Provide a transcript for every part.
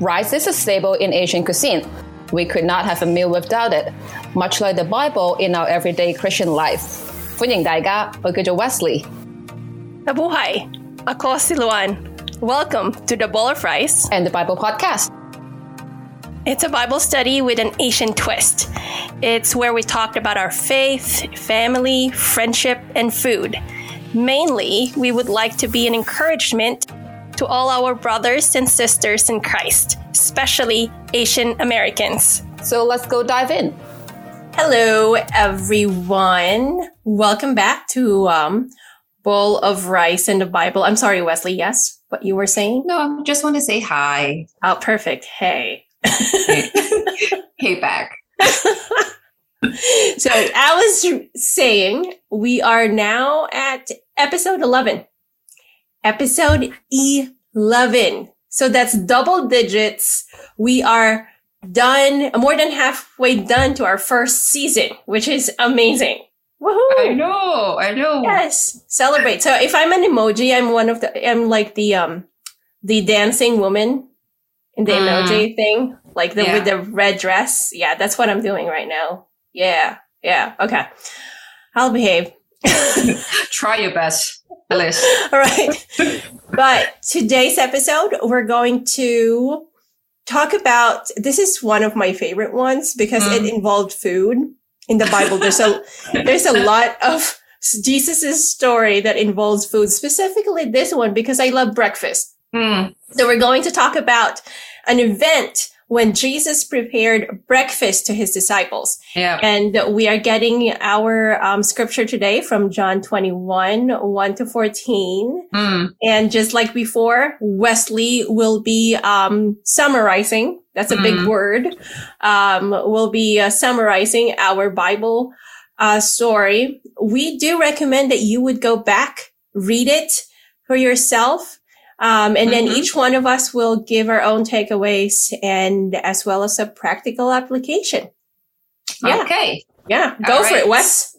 Rice is a staple in Asian cuisine. We could not have a meal without it, much like the Bible in our everyday Christian life. 歡迎大家，我叫做 Wesley。Mabuhay. Welcome to the Bowl of Rice and the Bible Podcast. It's a Bible study with an Asian twist. It's where we talked about our faith, family, friendship, and food. Mainly, we would like to be an encouragement to all our brothers and sisters in Christ, especially Asian Americans. So let's go dive in. Hello, everyone. Welcome back to um, Bowl of Rice and the Bible. I'm sorry, Wesley. Yes, what you were saying? No, I just want to say hi. Oh, perfect. Hey. Hey back. So I was saying we are now at episode 11. Episode 11. So that's double digits. We are done, more than halfway done to our first season, which is amazing. Woohoo! I know, I know. Yes, celebrate. So if I'm an emoji, I'm one of the. I'm like the um, the dancing woman in the Mm. emoji thing, like the Yeah. with the red dress. Yeah, that's what I'm doing right now. Yeah, yeah. Okay, I'll behave. Try your best, Alice. All right. but today's episode, we're going to talk about. This is one of my favorite ones because Mm. it involved food in the Bible. There's a there's a lot of Jesus's story that involves food. Specifically, this one because I love breakfast. Hmm. So we're going to talk about an event when Jesus prepared breakfast to his disciples. Yeah. And we are getting our um, scripture today from John 21, 1 to 14. Hmm. And just like before, Wesley will be um, summarizing. That's a big Mhm. word. Um, will be uh, summarizing our Bible uh, story. We do recommend that you would go back, read it for yourself. Um, and then Mhm. each one of us will give our own takeaways and as well as a practical application. Yeah. Okay. Yeah. Go All for it, right. Wes.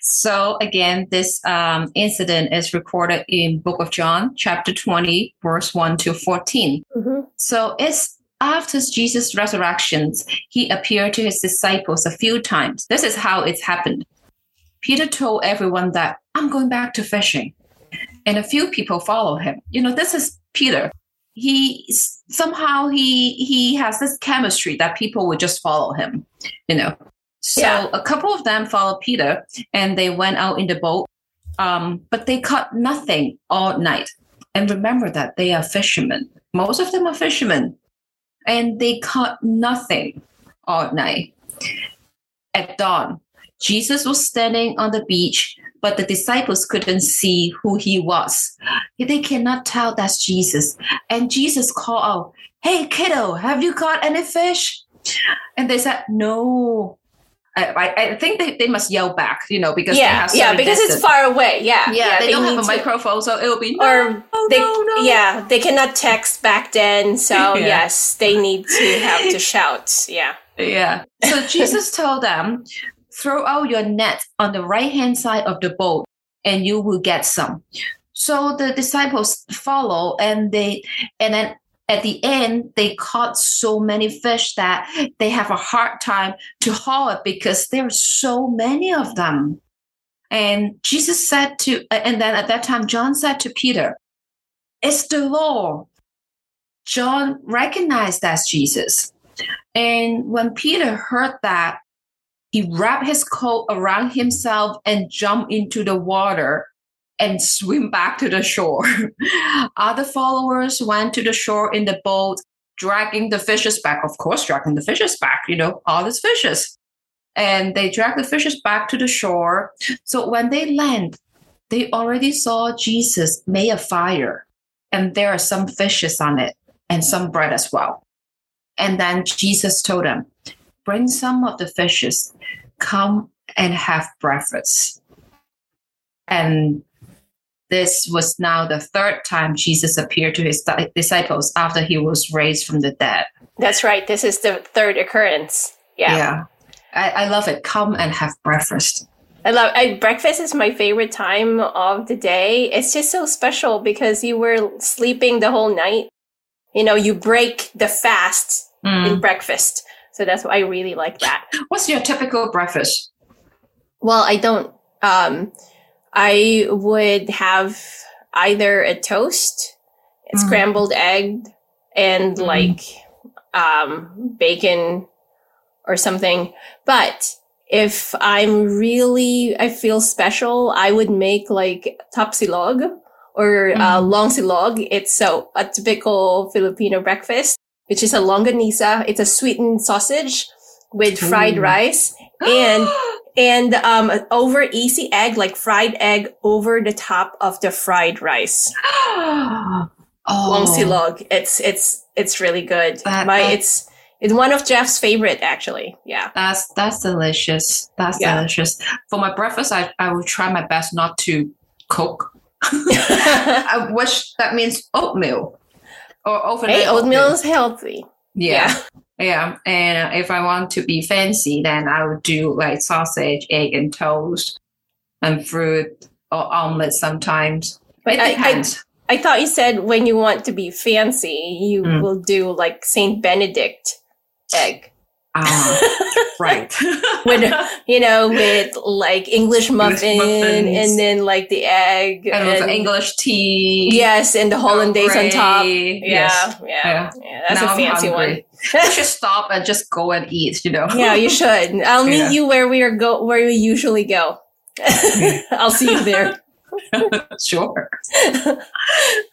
So again, this um, incident is recorded in Book of John, chapter 20, verse 1 to 14. hmm So it's after Jesus' resurrections, he appeared to his disciples a few times. This is how it's happened. Peter told everyone that I'm going back to fishing, and a few people follow him. You know, this is Peter. He somehow he he has this chemistry that people would just follow him. You know, so Yeah. a couple of them followed Peter, and they went out in the boat, um, but they caught nothing all night. And remember that they are fishermen. Most of them are fishermen and they caught nothing all night. At dawn, Jesus was standing on the beach, but the disciples couldn't see who he was. They cannot tell that's Jesus. And Jesus called out, Hey, kiddo, have you caught any fish? And they said, No. I, I, think they, they must yell back, you know, because they Yeah. Yeah. Because it's far away. Yeah. Yeah, they, don't have a to- microphone, so it will be Or "No, they, no, no." yeah, they cannot text back then. So Yeah. yes, they need to have to shout. Yeah. Yeah. So Jesus told them, throw out your net on the right hand side of the boat and you will get some. So the disciples follow and they and then at the end they caught so many fish that they have a hard time to haul it because there are so many of them. And Jesus said to and then at that time John said to Peter, It's the Lord. John recognized that's Jesus. And when Peter heard that, he wrapped his coat around himself and jumped into the water and swim back to the shore. Other followers went to the shore in the boat, dragging the fishes back. Of course, dragging the fishes back, you know, all these fishes. And they dragged the fishes back to the shore. So when they land, they already saw Jesus made a fire, and there are some fishes on it and some bread as well. And then Jesus told them, Bring some of the fishes, come and have breakfast. And this was now the third time Jesus appeared to his disciples after he was raised from the dead. That's right. This is the third occurrence. Yeah. I, I love it. Come and have breakfast. I love I, breakfast is my favorite time of the day. It's just so special because you were sleeping the whole night you know, you break the fast Mm. in breakfast. So that's why I really like that. What's your typical breakfast? Well, I don't. Um, I would have either a toast, a Mm. scrambled egg, and Mm. like um, bacon or something. But if I'm really, I feel special, I would make like tapsilog or uh, Mm. longsilog. It's so a typical Filipino breakfast, which is a longanisa. It's a sweetened sausage with fried rice and and um over easy egg like fried egg over the top of the fried rice oh, long silog it's it's it's really good That- my that- it's it's one of jeff's favorite actually yeah That's that's delicious. That's Yeah. delicious. For my breakfast, I, I will try my best not to cook. I wish that means oatmeal or overnight hey oatmeal is healthy Yeah. Yeah. And if I want to be fancy, then I would do like sausage, egg, and toast and fruit or omelet sometimes. But it I- I- i thought you said when you want to be fancy you Mm. will do like saint benedict egg Ah, right. with you know with like english muffin and then like the egg and with English tea. Yes, and the hollandaise on top. Yeah, Yes. yeah, Yeah. yeah. That's Now a fancy hungry. I should stop and just go and eat, you know? Yeah, you should. I'll meet Yeah. you where we are go where we usually go. I'll see you there. sure.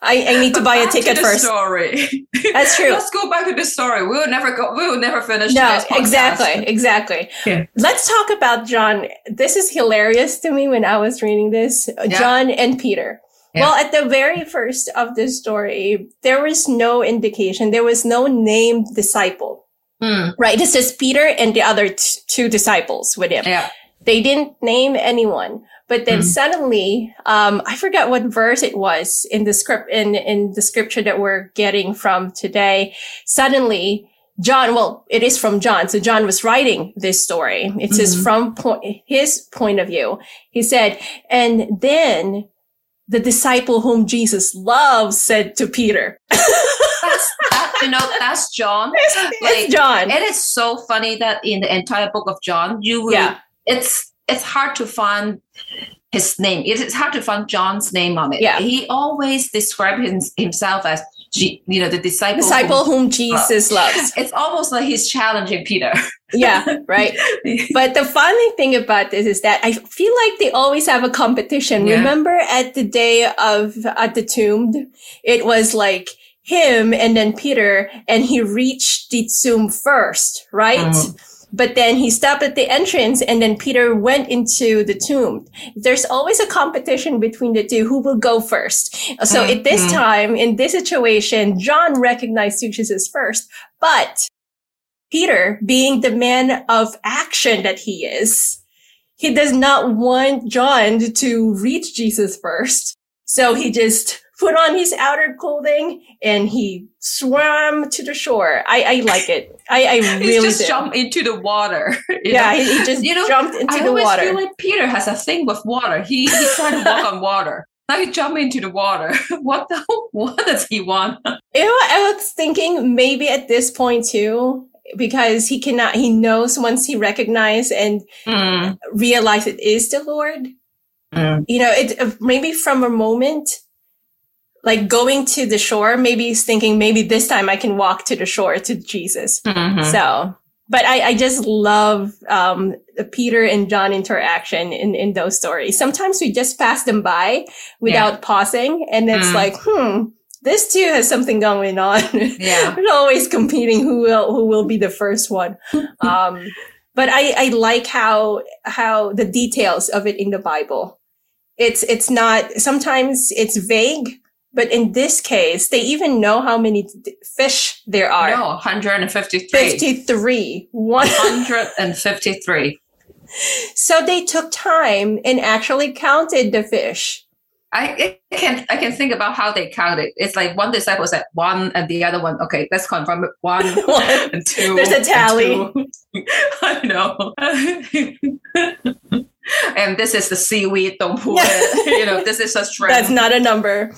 I, I need to buy a ticket first. Story. That's true. Let's go back to the story. We will never go. We will never finish. No, exactly, exactly. Yeah. Let's talk about John. This is hilarious to me when I was reading this. Yeah. John and Peter. Yeah. Well, at the very first of the story, there was no indication. There was no named disciple. Mm, Right. This is Peter and the other t- two disciples with him. yeah. They didn't name anyone. But then Mhm. suddenly, um, I forgot what verse it was in the script, in, in the scripture that we're getting from today. Suddenly, John, well, it is from John. So John was writing this story. It says Mhm. from po- his point of view. He said, and then the disciple whom Jesus loves said to Peter, That's that, you know. That's John. it's Like, John. It is so funny that in the entire book of John, you will. Yeah. It's it's hard to find his name. It is hard to find John's name on it. Yeah. He always describes him, himself as, you know, the disciple. disciple whom Jesus loves. It's almost like he's challenging Peter. Yeah, right. But the funny thing about this is that I feel like they always have a competition. Yeah. Remember at the day of at the tomb, it was like him and then Peter, and he reached the tomb first, right? Mm. But then he stopped at the entrance and then Peter went into the tomb. There's always a competition between the two who will go first. So Mm, at this mm. time, in this situation, John recognized Jesus first, but Peter, being the man of action that he is, he does not want John to reach Jesus first. So he just put on his outer clothing and he swam to the shore. I, I like it. I, I really just do. jumped into the water. yeah, he, he just You know, jumped into I the always water. feel like Peter has a thing with water. He he tried to walk on water. Now he jumped into the water. What the what does he want? You know, I was thinking maybe at this point too, because he cannot, he knows once he recognizes and Mm, realize it is the Lord. mm. You know, it uh, maybe from a moment, like going to the shore, maybe he's thinking maybe this time I can walk to the shore to Jesus. Mhm. So, but I, I just love um, the Peter and John interaction in, in those stories. Sometimes we just pass them by without pausing, and it's Mm. like, hmm, this too has something going on. Yeah. We're always competing who will who will be the first one. Um, but I, I like how how the details of it in the Bible. It's it's not sometimes it's vague, but in this case, they even know how many fish there are. No, 153. 53. One. 153. So they took time and actually counted the fish. I, I can I can think about how they counted. It's like one disciple said one and the other one. Okay, let's confirm it. One and two. There's a tally. I know. and this is the seaweed. Don't pull it. You know, this is a shrimp. That's not a number.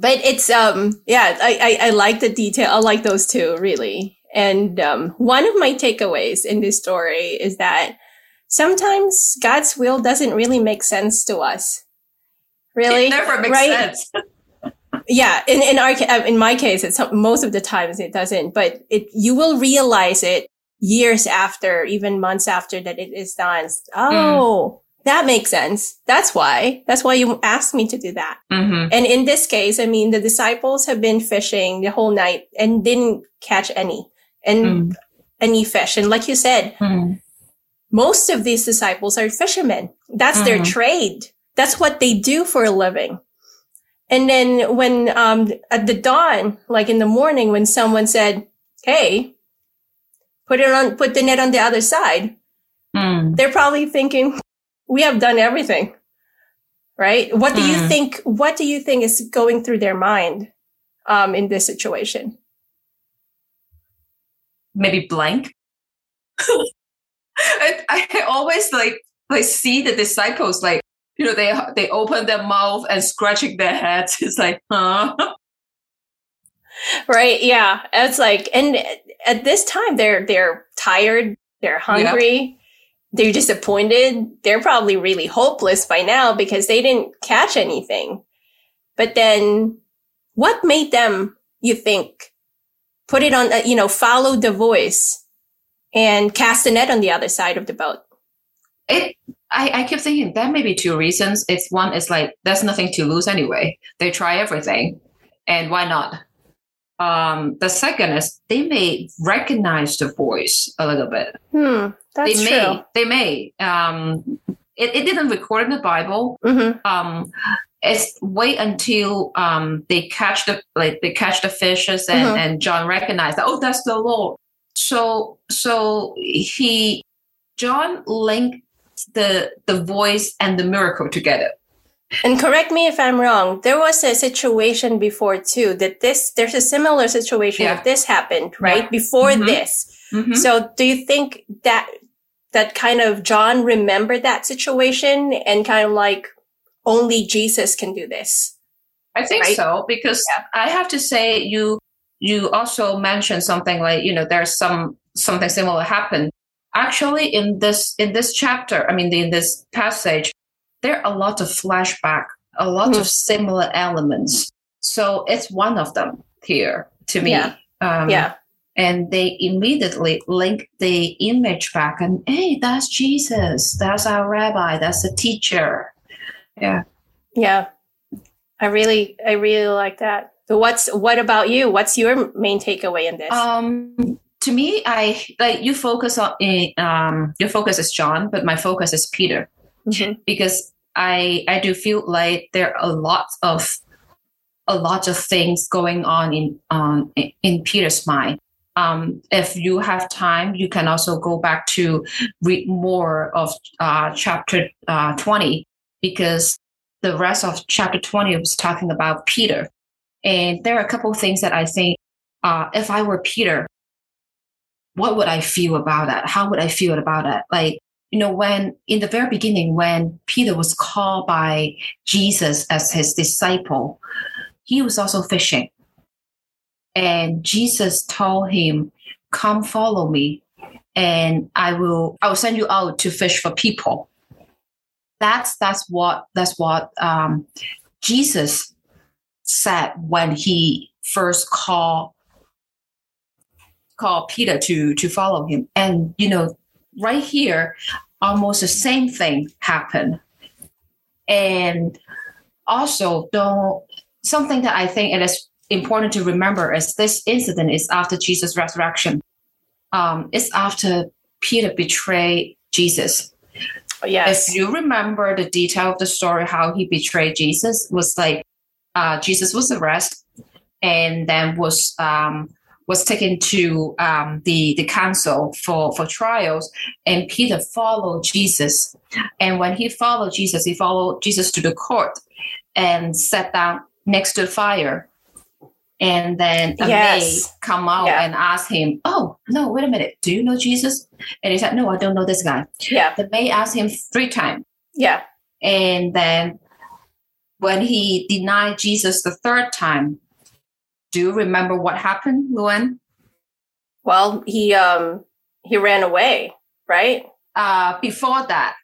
But it's um yeah I, I i like the detail i like those two really. And um one of my takeaways in this story is that sometimes god's will doesn't really make sense to us. Really? It never makes right? sense. yeah in in our in my case it's most of the times it doesn't but it you will realize it years after even months after that it is done. Oh that makes sense. That's why. That's why you asked me to do that. Hmm and in this case i mean the disciples have been fishing the whole night and didn't catch any and Mm. any fish. And like you said most of these disciples are fishermen. That's their Mhm. trade. That's what they do for a living. And then when um at the dawn like in the morning when someone said hey put it on put the net on the other side Mm. they're probably thinking we have done everything right what do you Mm. think what do you think is going through their mind um in this situation Maybe blank. I, I always like like see the disciples like you know they they open their mouth and scratching their heads. It's like huh. right yeah it's like and at this time they're they're tired they're hungry they're disappointed they're probably really hopeless by now because they didn't catch anything but then what made them you think put it on uh, you know follow the voice and cast a net on the other side of the boat It I, I keep thinking that may be two reasons. It's one is like there's nothing to lose anyway. They try everything, and why not? Um, the second is they may recognize the voice a little bit. hmm that's they true may. They may. Um, it, it didn't record in the Bible. hmm Um, it's wait until um they catch the like they catch the fishes and Mhm. and John recognized that oh that's the Lord. So so he John linked the the voice and the miracle together. And correct me if I'm wrong. There was a situation before too that this there's a similar situation Yeah. if this happened right before Mhm. this. Mhm. So do you think that that kind of John remembered that situation and kind of like only Jesus can do this? I think right? so because I have to say you you also mentioned something like you know there's some something similar happened actually in this in this chapter I mean in this passage there are a lot of flashback a lot Hmm. of similar elements so it's one of them here to me Yeah. um, yeah. And they immediately link the image back and hey that's Jesus that's our rabbi that's the teacher yeah Yeah. I really I really like that. So what's what about you? What's your main takeaway in this? Um, to me, I like you focus on eh, um your focus is John, but my focus is Peter Mhm. because I I do feel like there are a lot of a lot of things going on in on in Peter's mind. Um, if you have time, you can also go back to read more of uh, chapter uh, twenty because the rest of chapter twenty was talking about Peter, and there are a couple of things that I think uh, if I were Peter, what would I feel about that? How would I feel about that? Like, you know, when in the very beginning, when Peter was called by Jesus as his disciple, he was also fishing. And Jesus told him, Come follow me, and I will I will send you out to fish for people. That's that's what that's what um, Jesus said when he first called called Peter to to follow him. And you know, right here, almost the same thing happened. And also, don't something that I think it is important to remember is this incident is after Jesus' resurrection. Um, it's after Peter betrayed Jesus. yes. If you remember the detail of the story, how he betrayed Jesus was like uh, Jesus was arrested and then was um, was taken to um, the the council for for trials, and Peter followed Jesus. And when he followed Jesus, he followed Jesus to the court and sat down next to the fire. And then a Yes. maid come out Yeah. and ask him, "Oh no, wait a minute, do you know Jesus?" And he said, "No, I don't know this guy." yeah. The maid asked him three times, Yeah. and then when he denied Jesus the third time, do you remember what happened, Luan? Well, he um he ran away, right? Uh, before that,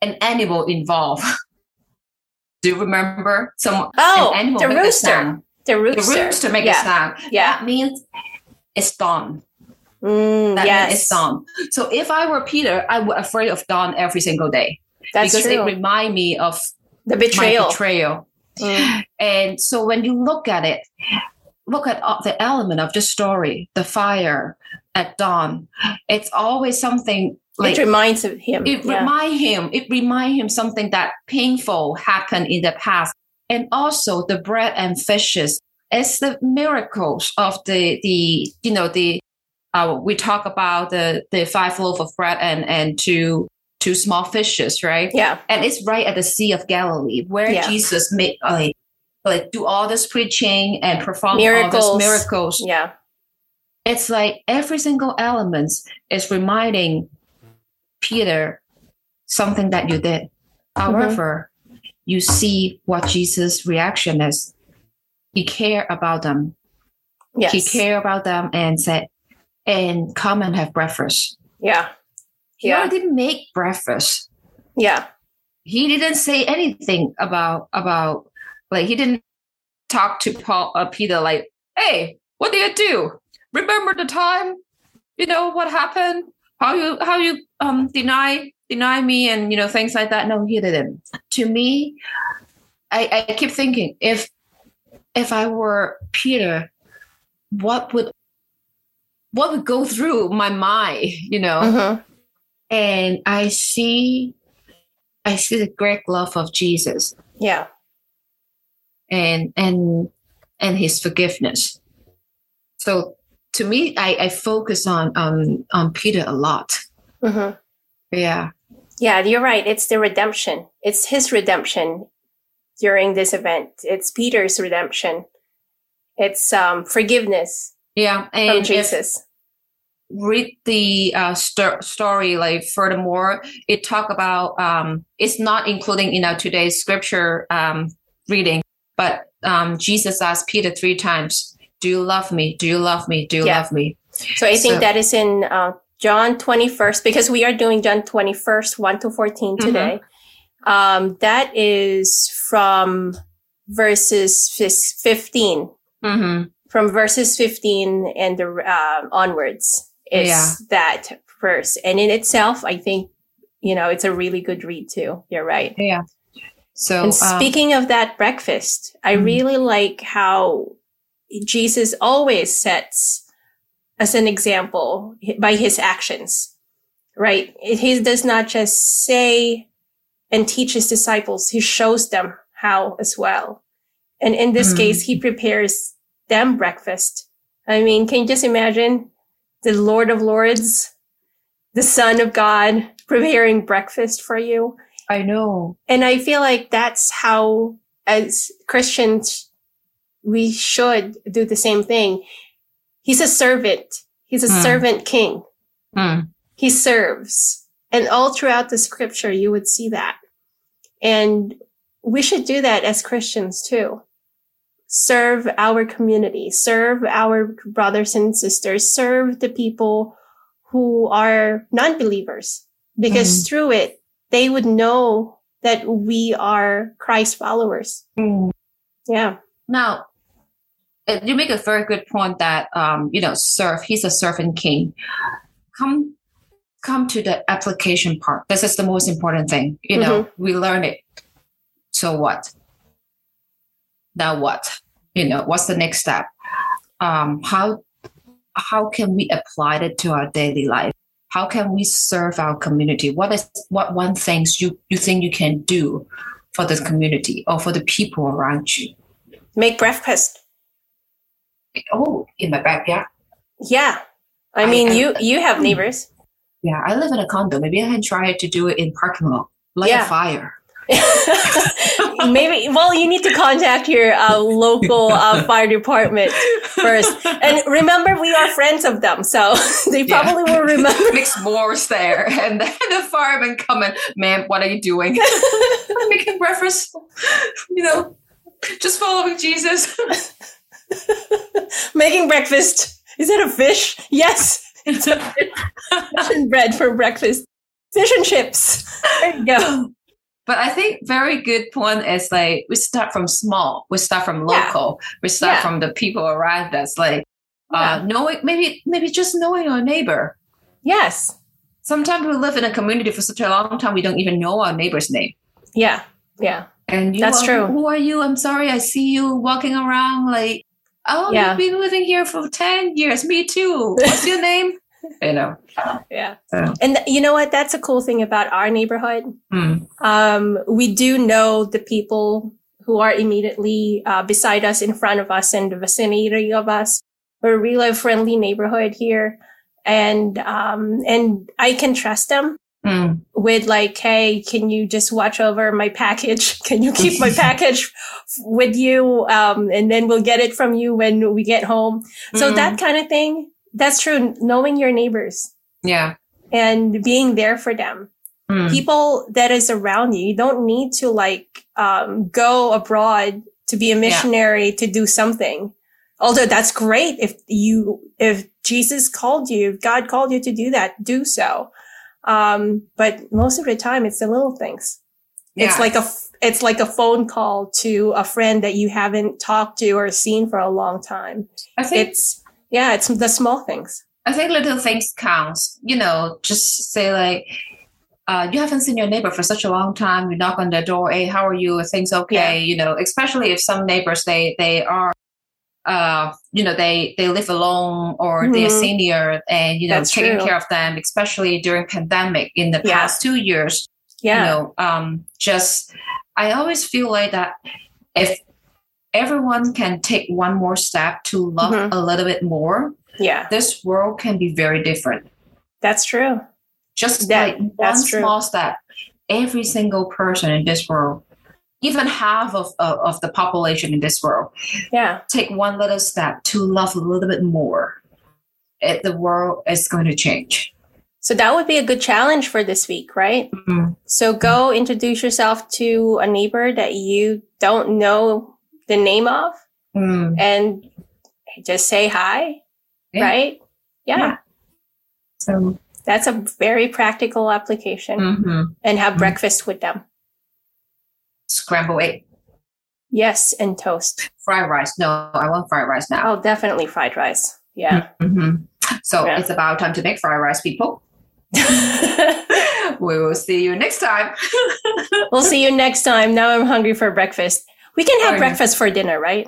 an animal involved. do you remember some Oh, an animal the make a rooster. The The rooster. rooster make yeah. a sound. Yeah. That means it's dawn. Mm, That yes. means it's dawn. So if I were Peter, I would afraid of dawn every single day That's because true. it remind me of the my betrayal. betrayal. Mm. And so when you look at it, look at the element of the story, the fire at dawn. It's always something like it reminds of him. it yeah. remind him. It remind him something that painful happened in the past, and also the bread and fishes. It's the miracles of the the you know the uh, we talk about the the five loaf of bread and and two two small fishes, right? yeah. and it's right at the Sea of Galilee where Yeah. Jesus made like like do all this preaching and perform all Miracles. these miracles. Yeah. It's like every single element is reminding Peter something that you did. However, you see what Jesus' reaction is. He cared about them. Yes. He cared about them and said, and come and have breakfast. Yeah. Yeah. He already make breakfast. Yeah. he didn't say anything about about like he didn't talk to Paul uh, Peter like, hey, what did you do? Remember the time? You know what happened? How you how you um deny deny me and you know things like that? No, he didn't. To me, I, I keep thinking if if I were Peter, what would what would go through my mind? You know Mhm. and I see I see the great love of Jesus Yeah. and and and his forgiveness. So to me, I, I focus on on on Peter a lot. hmm Yeah. Yeah, you're right. It's the redemption. It's his redemption during this event. It's Peter's redemption. It's um, forgiveness Yeah. And if Jesus. read the uh, sto- story like furthermore, it talk about um it's not including in our today's scripture um reading, but um Jesus asked Peter three times, Do you love me? Do you love me? Do you Yeah. love me? So I think so- that is in uh, John 21st, because we are doing John 21st, 1 to 14 Mm-hmm. today. Um, that is from verses 15, Mm-hmm. from verses 15 and the, uh, onwards is Yeah. that verse. And in itself, I think, you know, it's a really good read too. You're right. Yeah. So And um, speaking of that breakfast, I Mhm. really like how Jesus always sets as an example by his actions, right? He does not just say and teach his disciples, he shows them how as well. And in this Mhm. case, he prepares them breakfast. I mean, can you just imagine the Lord of Lords, the Son of God preparing breakfast for you? I know. And I feel like that's how, as Christians, we should do the same thing. He's a servant. He's a Hmm. servant king. Mm. He serves. And all throughout the scripture, you would see that. And we should do that as Christians too. Serve our community, serve our brothers and sisters, serve the people who are non-believers because through it, they would know that we are Christ followers. Yeah. Now, you make a very good point that um, you know, serve. He's a servant king. Come, come to the application part. This is the most important thing. You know, we learn it. So what? Now what? You know, what's the next step? Um, how how can we apply it to our daily life? How can we serve our community? What is what one things you you think you can do for the community or for the people around you? Make breakfast. Oh, in my backyard. Yeah. I mean, I- you, you have neighbors. Yeah, I live in a condo. Maybe I can try to do it in parking lot. Light Yeah. a fire. maybe. Well, you need to contact your uh, local uh, fire department first. And remember, we are friends of them, so they Yeah. probably will remember. Mixed wars there, and then the firemen come in. Ma'am, what are you doing? I'm making reference, You know, just following Jesus. Making breakfast. Is it a fish? Yes. It's a fish and bread for breakfast. Fish and chips. There you go. But I think very good point is like we start from small. We start from Yeah. local. We start Yeah. from the people around us. Like Yeah. uh, knowing maybe maybe just knowing our neighbor. Yes. Sometimes we live in a community for such a long time we don't even know our neighbor's name. Yeah. Yeah. And you That's are, true. Who are you? I'm sorry, I see you walking around like, oh, Yeah. you've been living here for 10 years. Me too. What's your name? You know. Yeah. So, And you know what? That's a cool thing about our neighborhood. hmm. Um, we do know the people who are immediately uh, beside us, in front of us, in the vicinity of us. We're a really friendly neighborhood here, and um, and I can trust them Hmm. with like, hey, can you just watch over my package? Can you keep my package with you? Um, and then we'll get it from you when we get home. So Mm. that kind of thing. That's true. Knowing your neighbors Yeah. and being there for them Hmm. people that is around you. You don't need to like um, go abroad to be a missionary to do something. Although that's great if you if Jesus called you, if God called you to do that, do so. Um, but most of the time, it's the little things. It's like a it's like a phone call to a friend that you haven't talked to or seen for a long time. I think It's yeah, it's the small things. I think little things counts. You know, just say like, uh, you haven't seen your neighbor for such a long time. You knock on their door. Hey, how are you? Are things okay? You know, especially if some neighbors they they are, uh, you know, they they live alone or they're Mhm. senior, and you know, That's taking true. care of them, especially during pandemic in the Yeah. past two years. Yeah, You know, um, just I always feel like that if everyone can take one more step to love Mhm. a little bit more, yeah, this world can be very different that's true. just That- like one that's true. small step every single person in this world even half of, of, of the population in this world Yeah. take one little step to love a little bit more it, the world is going to change So that would be a good challenge for this week, right? Mm. So go introduce yourself to a neighbor that you don't know the name of Mm. and just say hi, Yeah. right? Yeah. Yeah. so That's a very practical application mhm. and have Mhm. breakfast with them. Scramble egg Yes. And toast. fried rice no i want fried rice now Oh, definitely fried rice. Yeah. Mhm. so Yeah. it's about time to make fried rice people we will see you next time we'll see you next time. Now I'm hungry for breakfast. We can have Oh, yeah. breakfast for dinner, right?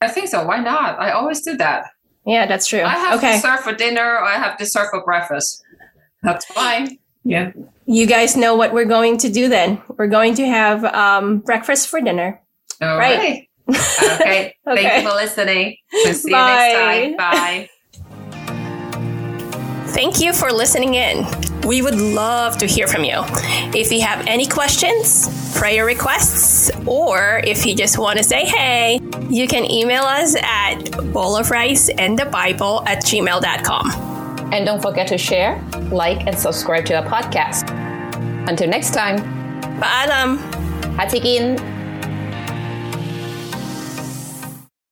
i think so why not i always do that Yeah, that's true. I have okay. dessert for dinner. I have dessert for breakfast. That's fine. Yeah. You guys know what we're going to do then. We're going to have um, breakfast for dinner. All Right. right. Okay. Thank Okay. you for listening. We'll see you Bye. next time. Bye. Thank you for listening in. We would love to hear from you. If you have any questions, prayer requests, or if you just want to say hey, you can email us at bowlofriceandthebible at gmail.com. And don't forget to share, like, and subscribe to our podcast. Until next time, Paalam! Hatikin